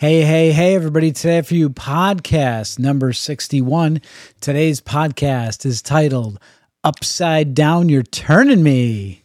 Hey, hey, hey, everybody. Today for you, podcast number 61. Today's podcast is titled Upside Down You're Turning Me.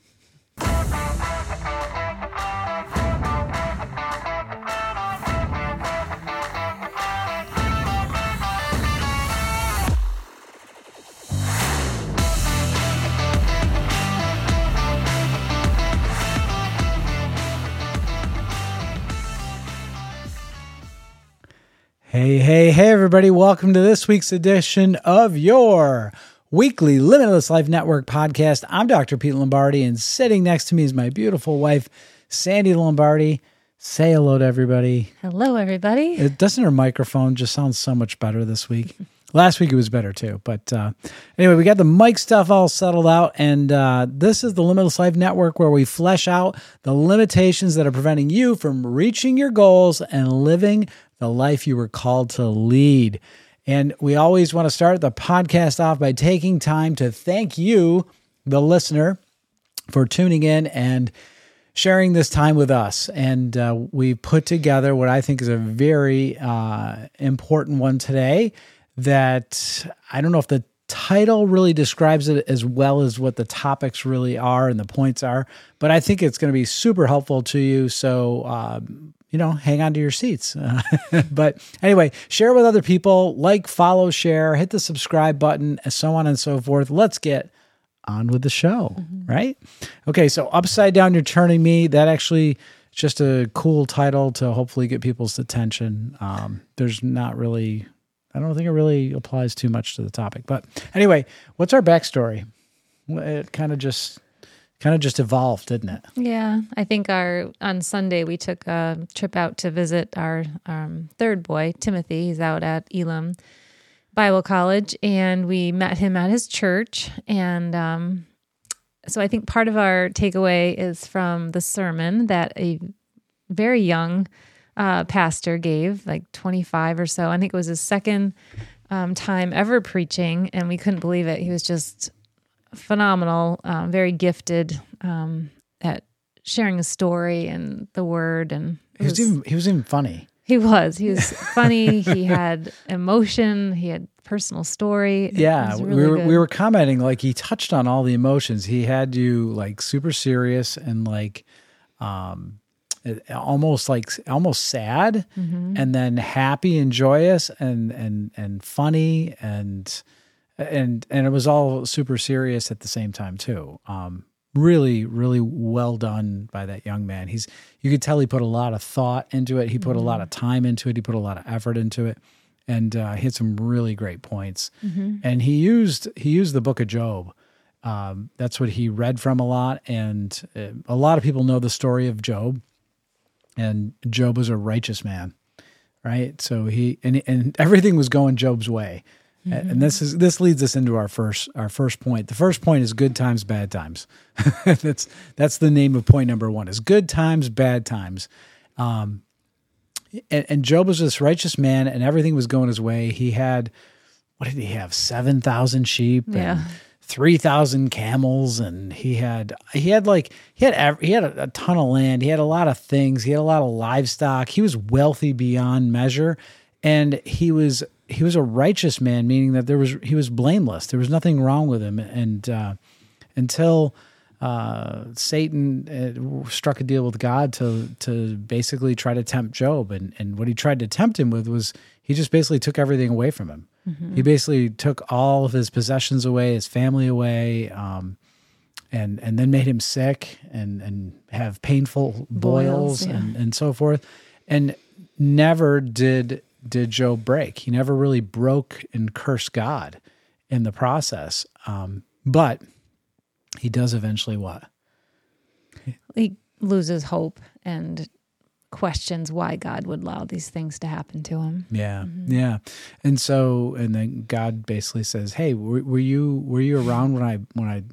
Hey, hey, hey, everybody. Welcome to this week's edition of your weekly Limitless Life Network podcast. I'm Dr. Pete Lombardi, and sitting next to me is my beautiful wife, Sandy Lombardi. Say hello to everybody. Hello, everybody. It doesn't her microphone just sounds so much better this week. Last week it was better too. But uh, anyway, we got the mic stuff all settled out. And uh, this is the Limitless Life Network where we flesh out the limitations that are preventing you from reaching your goals and living the life you were called to lead. And we always want to start the podcast off by taking time to thank you, the listener, for tuning in and sharing this time with us. And uh, we put together what I think is a very uh, important one today that I don't know if the title really describes it as well as what the topics really are and the points are, but I think it's going to be super helpful to you. So, um, you know, hang on to your seats. but anyway, share with other people, like, follow, share, hit the subscribe button, and so on and so forth. Let's get on with the show, mm-hmm. right? Okay, so Upside Down, You're Turning Me, that actually just a cool title to hopefully get people's attention. Um, there's not really I don't think it really applies too much to the topic. But anyway, what's our backstory? It kind of just kind of just evolved, didn't it? Yeah, I think our on Sunday we took a trip out to visit our um, third boy Timothy. He's out at Elim Bible College, and we met him at his church. And um, so I think part of our takeaway is from the sermon that a very young uh, pastor gave, like 25 or so. I think it was his second um, time ever preaching, and we couldn't believe it. He was just phenomenal, um, very gifted um, at sharing a story and the word. And he was, was even he was even funny. He was. He was funny. he had emotion. He had personal story. Yeah, really we were good. we were commenting like he touched on all the emotions. He had you like super serious and like um almost like almost sad mm-hmm. and then happy and joyous and and and funny and and and it was all super serious at the same time too. Um, really really well done by that young man. He's you could tell he put a lot of thought into it. He put mm-hmm. a lot of time into it. He put a lot of effort into it. And uh, he had some really great points. Mm-hmm. and he used he used the book of Job. Um, that's what he read from a lot. And uh, a lot of people know the story of Job. And Job was a righteous man, right? So he and and everything was going Job's way. Mm-hmm. And this is this leads us into our first our first point. The first point is good times, bad times. that's that's the name of point number one. Is good times, bad times. Um, and, and Job was this righteous man, and everything was going his way. He had what did he have? Seven thousand sheep. Yeah. And, 3000 camels and he had he had like he had he had a, a, ton of land he had a lot of things he had a lot of livestock he was wealthy beyond measure and he was he was a righteous man meaning that there was he was blameless. There was nothing wrong with him. And uh, until uh, Satan uh, struck a deal with God to to basically try to tempt Job. And and what he tried to tempt him with was he just basically took everything away from him. Mm-hmm. He basically took all of his possessions away, his family away, um, and and then made him sick and and have painful boils, boils yeah. and and so forth, and never did did Job break. He never really broke and cursed God in the process, um, but he does eventually what? He loses hope and questions why God would allow these things to happen to him. Yeah, mm-hmm. yeah, and so and then God basically says, "Hey, were, were, you were you around when I when I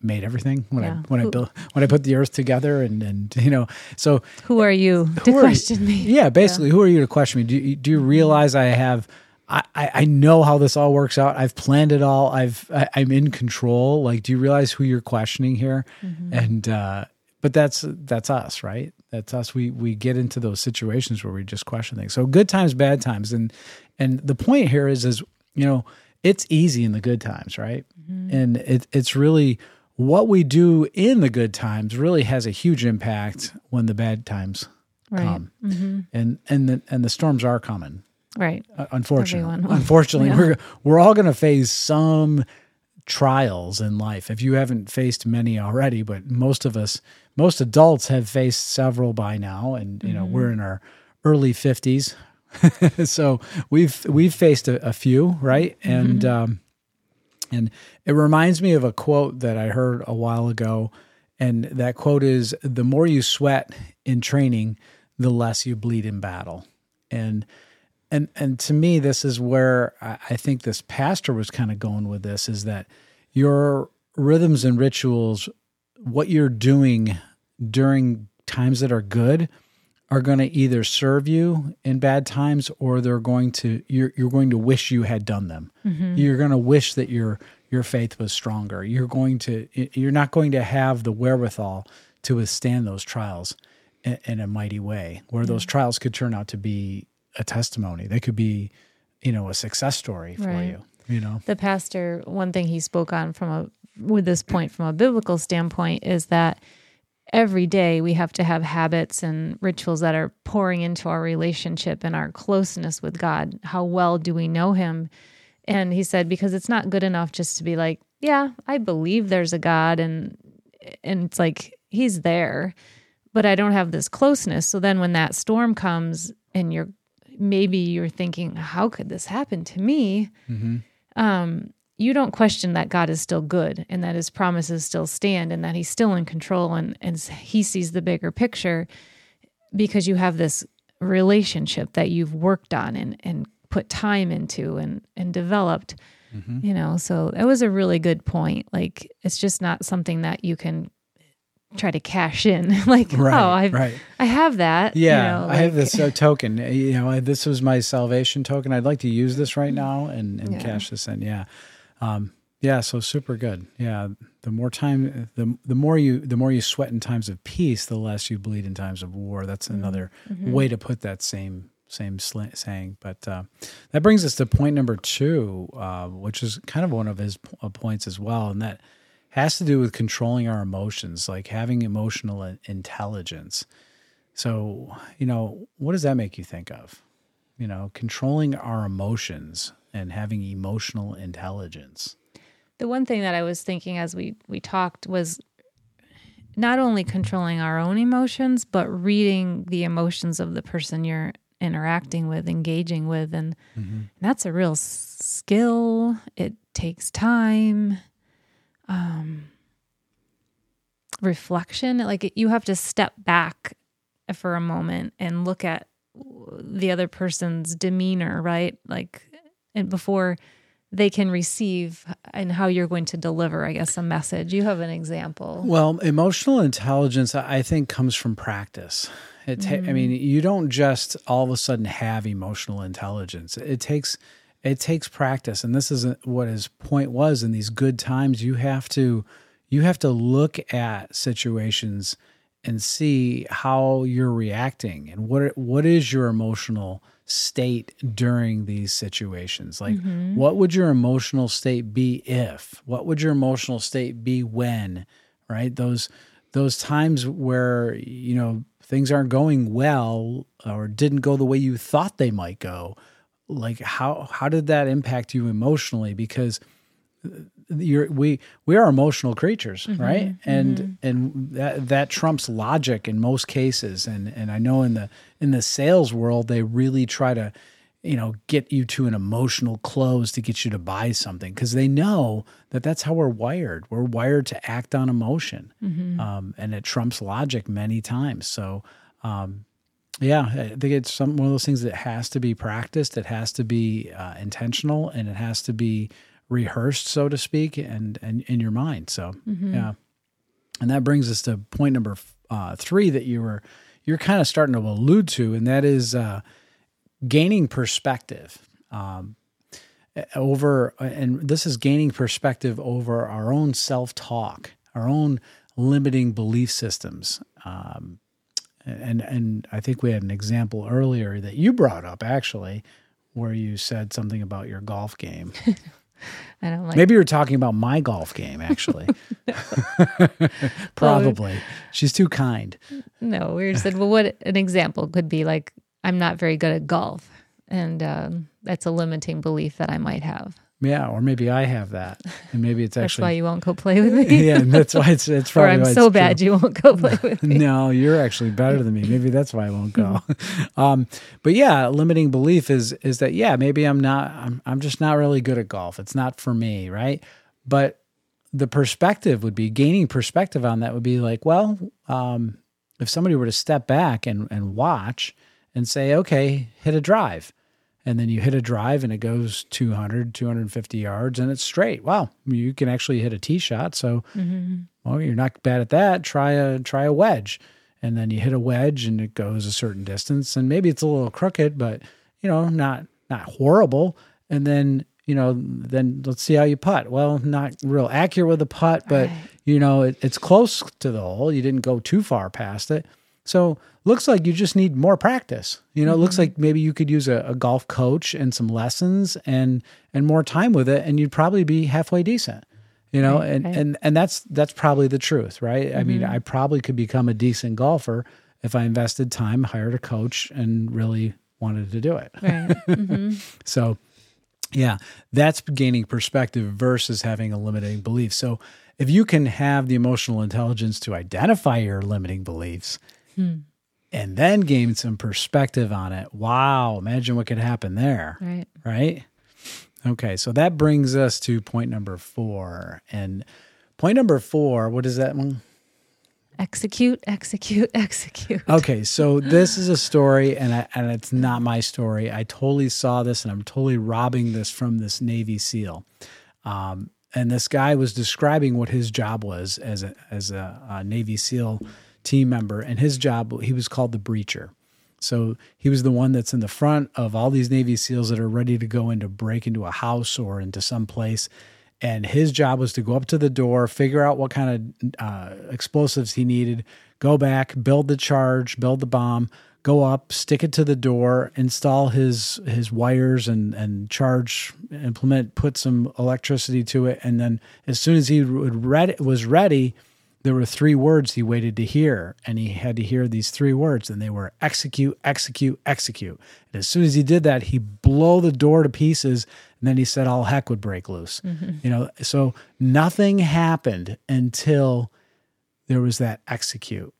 made everything when yeah. I when who, I built when I put the earth together and and you know so who are you who to are question you? me? Yeah, basically, yeah. who are you to question me? Do you, do you realize I have?" I, I know how this all works out. I've planned it all. I've I, am in control. Like, do you realize who you're questioning here? Mm-hmm. And uh, but that's that's us, right? That's us. We we get into those situations where we just question things. So good times, bad times, and and the point here is is you know it's easy in the good times, right? Mm-hmm. And it, it's really what we do in the good times really has a huge impact when the bad times right. come, mm-hmm. and and the and the storms are coming. Right. Uh, unfortunately, unfortunately, yeah. we're we're all going to face some trials in life. If you haven't faced many already, but most of us, most adults have faced several by now, and you know mm-hmm. we're in our early fifties, so we've we've faced a, a few, right? Mm-hmm. And um, and it reminds me of a quote that I heard a while ago, and that quote is, "The more you sweat in training, the less you bleed in battle." And and and to me, this is where I think this pastor was kind of going with this: is that your rhythms and rituals, what you're doing during times that are good are going to either serve you in bad times or they're going to you're you're going to wish you had done them. Mm-hmm. You're going to wish that your your faith was stronger. You're going to you're not going to have the wherewithal to withstand those trials in, in a mighty way. Where mm-hmm. those trials could turn out to be a testimony. They could be, you know, a success story for right. you. You know, the pastor. One thing he spoke on from a with this point from a biblical standpoint is that every day we have to have habits and rituals that are pouring into our relationship and our closeness with God. How well do we know Him? And he said, because it's not good enough just to be like, yeah, I believe there's a God and and it's like he's there, but I don't have this closeness. So then when that storm comes and you're maybe you're thinking, how could this happen to me? Mm-hmm. Um, you don't question that God is still good and that his promises still stand and that he's still in control and, and he sees the bigger picture because you have this relationship that you've worked on and, and put time into and, and developed. Mm-hmm. You know, so that was a really good point. Like it's just not something that you can try to cash in like right, oh i right. i have that yeah you know, like, i have this uh, token you know this was my salvation token i'd like to use this right now and, and yeah. cash this in yeah um, yeah, so super good. Yeah, the more time, the the more you the more you sweat in times of peace, the less you bleed in times of war. That's mm-hmm. another mm-hmm. way to put that same same sl- saying. But uh, that brings us to point number two, uh, which is kind of one of his p- uh, points as well, and that has to do with controlling our emotions, like having emotional intelligence. So, you know, what does that make you think of? You know, controlling our emotions and having emotional intelligence. The one thing that I was thinking as we we talked was not only controlling our own emotions, but reading the emotions of the person you're interacting with, engaging with, and mm-hmm. that's a real skill. It takes time, um, reflection. Like you have to step back for a moment and look at the other person's demeanor, right? Like and before they can receive and how you're going to deliver i guess a message you have an example well emotional intelligence i think comes from practice it ta- mm. i mean you don't just all of a sudden have emotional intelligence it takes it takes practice and this is what his point was in these good times you have to you have to look at situations and see how you're reacting and what what is your emotional state during these situations? Like, mm-hmm. what would your emotional state be if? What would your emotional state be when? Right? Those those times where you know things aren't going well or didn't go the way you thought they might go. Like, how how did that impact you emotionally? Because you're, we we are emotional creatures, mm-hmm, right? And mm-hmm. and that that trumps logic in most cases. And and I know in the in the sales world they really try to you know get you to an emotional close to get you to buy something because they know that that's how we're wired. We're wired to act on emotion, mm-hmm. um, and it trumps logic many times. So. Um, yeah, I think it's some one of those things that has to be practiced. It has to be uh, intentional, and it has to be rehearsed, so to speak, and and in your mind. So mm-hmm. yeah, and that brings us to point number uh, three that you were you're kind of starting to allude to, and that is uh, gaining perspective. Um, over and this is gaining perspective over our own self-talk our own limiting belief systems um, and and I think we had an example earlier that you brought up actually, where you said something about your golf game. I don't like Maybe you're talking about my golf game actually. Probably. She's too kind. No, we just said, well, what an example could be like, I'm not very good at golf. And um, that's a limiting belief that I might have. Yeah, or maybe I have that, and maybe it's actually That's why you won't go play with me. yeah. and That's why it's it's or probably I'm why so it's true. bad you won't go play with me. No, you're actually better than me. Maybe that's why I won't go. um, but yeah, limiting belief is is that yeah, maybe I'm not. I'm I'm just not really good at golf. It's not for me, right? But the perspective would be gaining perspective on that would be like, well, um, if somebody were to step back and and watch and say, okay, hit a drive. And then you hit a drive and it goes 200, 250 yards and it's straight. Wow, you can actually hit a tee shot. So mm-hmm. well, you're not bad at that. Try a try a wedge, and then you hit a wedge, and it goes a certain distance, and maybe it's a little crooked, but you know, not not horrible. And then you know, then let's see how you putt. Well, not real accurate with the putt, but Right. you know, it, it's close to the hole. You didn't go too far past it. So looks like you just need more practice. You know, it looks like maybe you could use a, a golf coach and some lessons and and more time with it, and you'd probably be halfway decent you know Right, and right. and and that's that's probably the truth right i mean i probably could become a decent golfer if i invested time hired a coach and really wanted to do it Right. hmm so yeah that's gaining perspective versus having a limiting belief so if you can have the emotional intelligence to identify your limiting beliefs and then gain some perspective on it wow imagine what could happen there Right. right? Okay, so that brings us to point number four. And point number four, what is that one? Execute, execute, execute. Okay, so this is a story, and I, and it's not my story. I totally saw this, and I'm totally robbing this from this Navy SEAL. Um, and this guy was describing what his job was as a as a, a Navy SEAL team member, and his job he was called the breacher. So he was the one that's in the front of all these Navy SEALs that are ready to go in to break into a house or into some place. And his job was to go up to the door, figure out what kind of uh, explosives he needed, go back, build the charge, build the bomb, go up, stick it to the door, install his his wires and and charge implement, put some electricity to it, and then as soon as he would ready, was ready, there were three words he waited to hear, and he had to hear these three words, and they were execute, execute, execute. And as soon as he did that, he blow the door to pieces, and then he said all heck would break loose. Mm-hmm. You know, so nothing happened until there was that execute.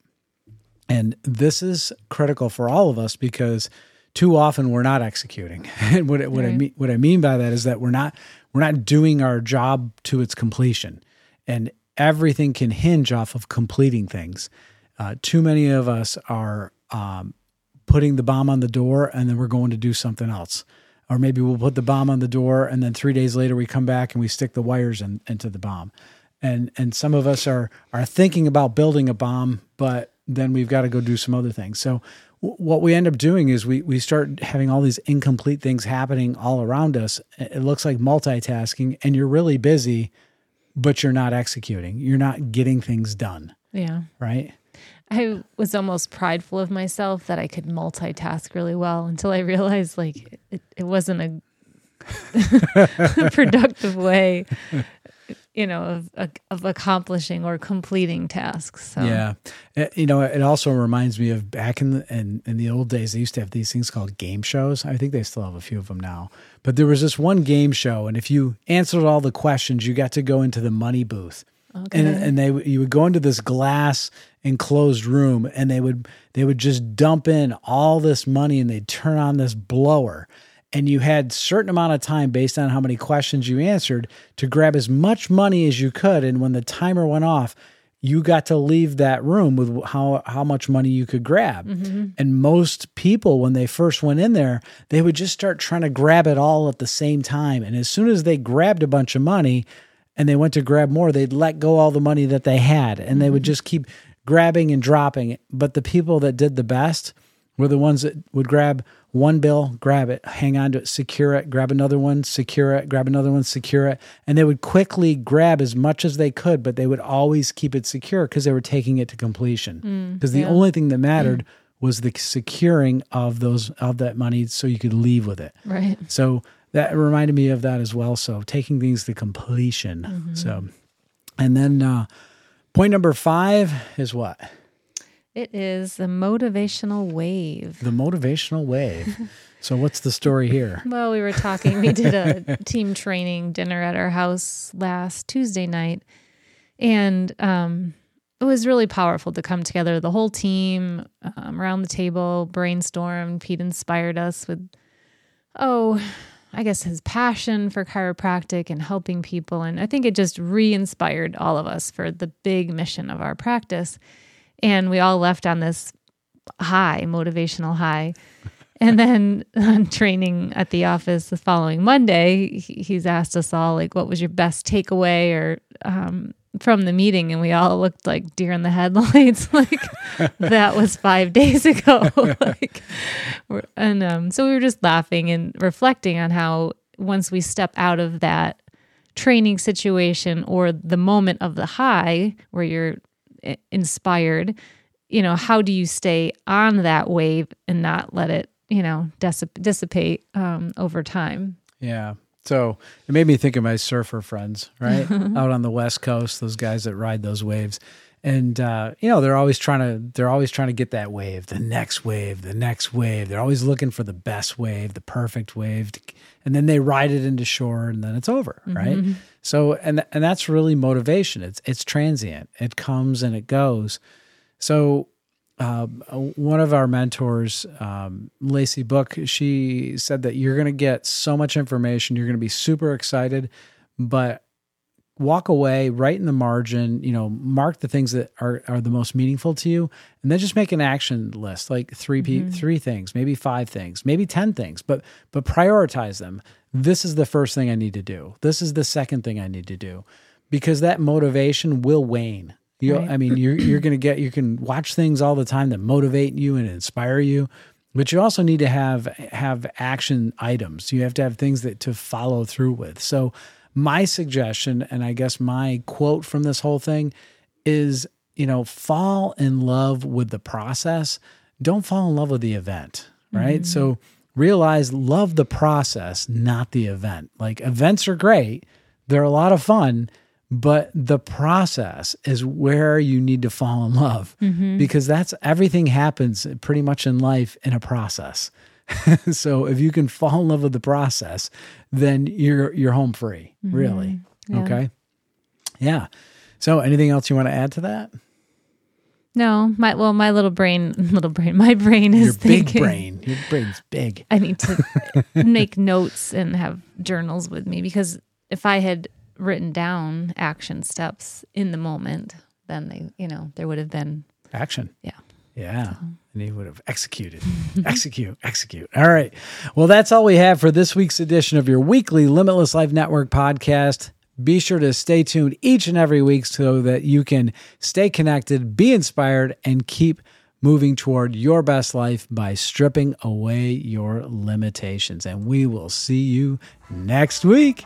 And this is critical for all of us because too often we're not executing. And what, what I mean what I mean by that is that we're not we're not doing our job to its completion. And everything can hinge off of completing things. Uh, too many of us are um, putting the bomb on the door and then we're going to do something else. Or maybe we'll put the bomb on the door and then three days later we come back and we stick the wires in, into the bomb. And and some of us are are thinking about building a bomb, but then we've got to go do some other things. So w- what we end up doing is we we start having all these incomplete things happening all around us. It looks like multitasking and you're really busy, but you're not executing. You're not getting things done, Yeah. right? I was almost prideful of myself that I could multitask really well until I realized like it, it wasn't a productive way, you know, of, of of accomplishing or completing tasks. So Yeah, Uh, you know, it also reminds me of back in the in, in the old days. They used to have these things called game shows. I think they still have a few of them now. But there was this one game show, and if you answered all the questions, you got to go into the money booth. Okay. And, and they you would go into this glass enclosed room, and they would they would just dump in all this money, and they'd turn on this blower, and you had certain amount of time based on how many questions you answered to grab as much money as you could. And when the timer went off, you got to leave that room with how how much money you could grab. Mm-hmm. And most people when they first went in there, they would just start trying to grab it all at the same time. And as soon as they grabbed a bunch of money and they went to grab more, they'd let go all the money that they had and they would mm-hmm. just keep grabbing and dropping. But the people that did the best were the ones that would grab one bill, grab it, hang on to it, secure it, grab another one, secure it, grab another one, secure it. And they would quickly grab as much as they could, but they would always keep it secure because they were taking it to completion. Because the yeah. only thing that mattered was the securing of those of that money so you could leave with it. Right. So that reminded me of that as well. So taking things to completion. Mm-hmm. So, and then uh, point number five is what? It is the motivational wave. The motivational wave. so what's the story here? Well, we were talking. We did a team training dinner at our house last Tuesday night, and um, it was really powerful to come together. The whole team um, around the table brainstormed. Pete inspired us with, oh, I guess his passion for chiropractic and helping people, and I think it just re-inspired all of us for the big mission of our practice. And we all left on this high, motivational high. And then on training at the office the following Monday, he- he's asked us all like, "What was your best takeaway or um, from the meeting?" And we all looked like deer in the headlights, like that was five days ago. like, and um, so we were just laughing and reflecting on how once we step out of that training situation or the moment of the high where you're inspired you know how do you stay on that wave and not let it you know dissip- dissipate um, over time Yeah. So it made me think of my surfer friends, right? Out on the West Coast, those guys that ride those waves. And uh, you know, they're always trying to they're always trying to get that wave, the next wave, the next wave. They're always looking for the best wave, the perfect wave. to- and then they ride it into shore and then it's over, right? So and and that's really motivation. It's it's transient. It comes and it goes. So um, one of our mentors, um, Lacey Book, she said that you're going to get so much information, you're going to be super excited, but walk away right in the margin, you know, mark the things that are, are the most meaningful to you, and then just make an action list, like 3 pe mm-hmm. three things, maybe five things, maybe 10 things, but, but prioritize them. This is the first thing I need to do. This is the second thing I need to do because that motivation will wane. You, Right. I mean, you're you're gonna get. You can watch things all the time that motivate you and inspire you, but you also need to have have action items. You have to have things that to follow through with. So, my suggestion, and I guess my quote from this whole thing, is you know, fall in love with the process. Don't fall in love with the event, right? Mm-hmm. So realize love the process, not the event. Like events are great, they're a lot of fun, but the process is where you need to fall in love mm-hmm. because that's everything happens pretty much in life in a process. so if you can fall in love with the process, then you're you're home free, mm-hmm. really. Yeah. Okay? Yeah. So anything else you want to add to that? no my well my little brain little brain my brain is Your big brain. Your brain's big. i need to make notes and have journals with me because if i had written down action steps in the moment then they you know there would have been Action. yeah Yeah. And he would have executed. execute, execute. All right. Well, that's all we have for this week's edition of your weekly Limitless Life Network podcast. Be sure to stay tuned each and every week so that you can stay connected, be inspired, and keep moving toward your best life by stripping away your limitations. And we will see you next week.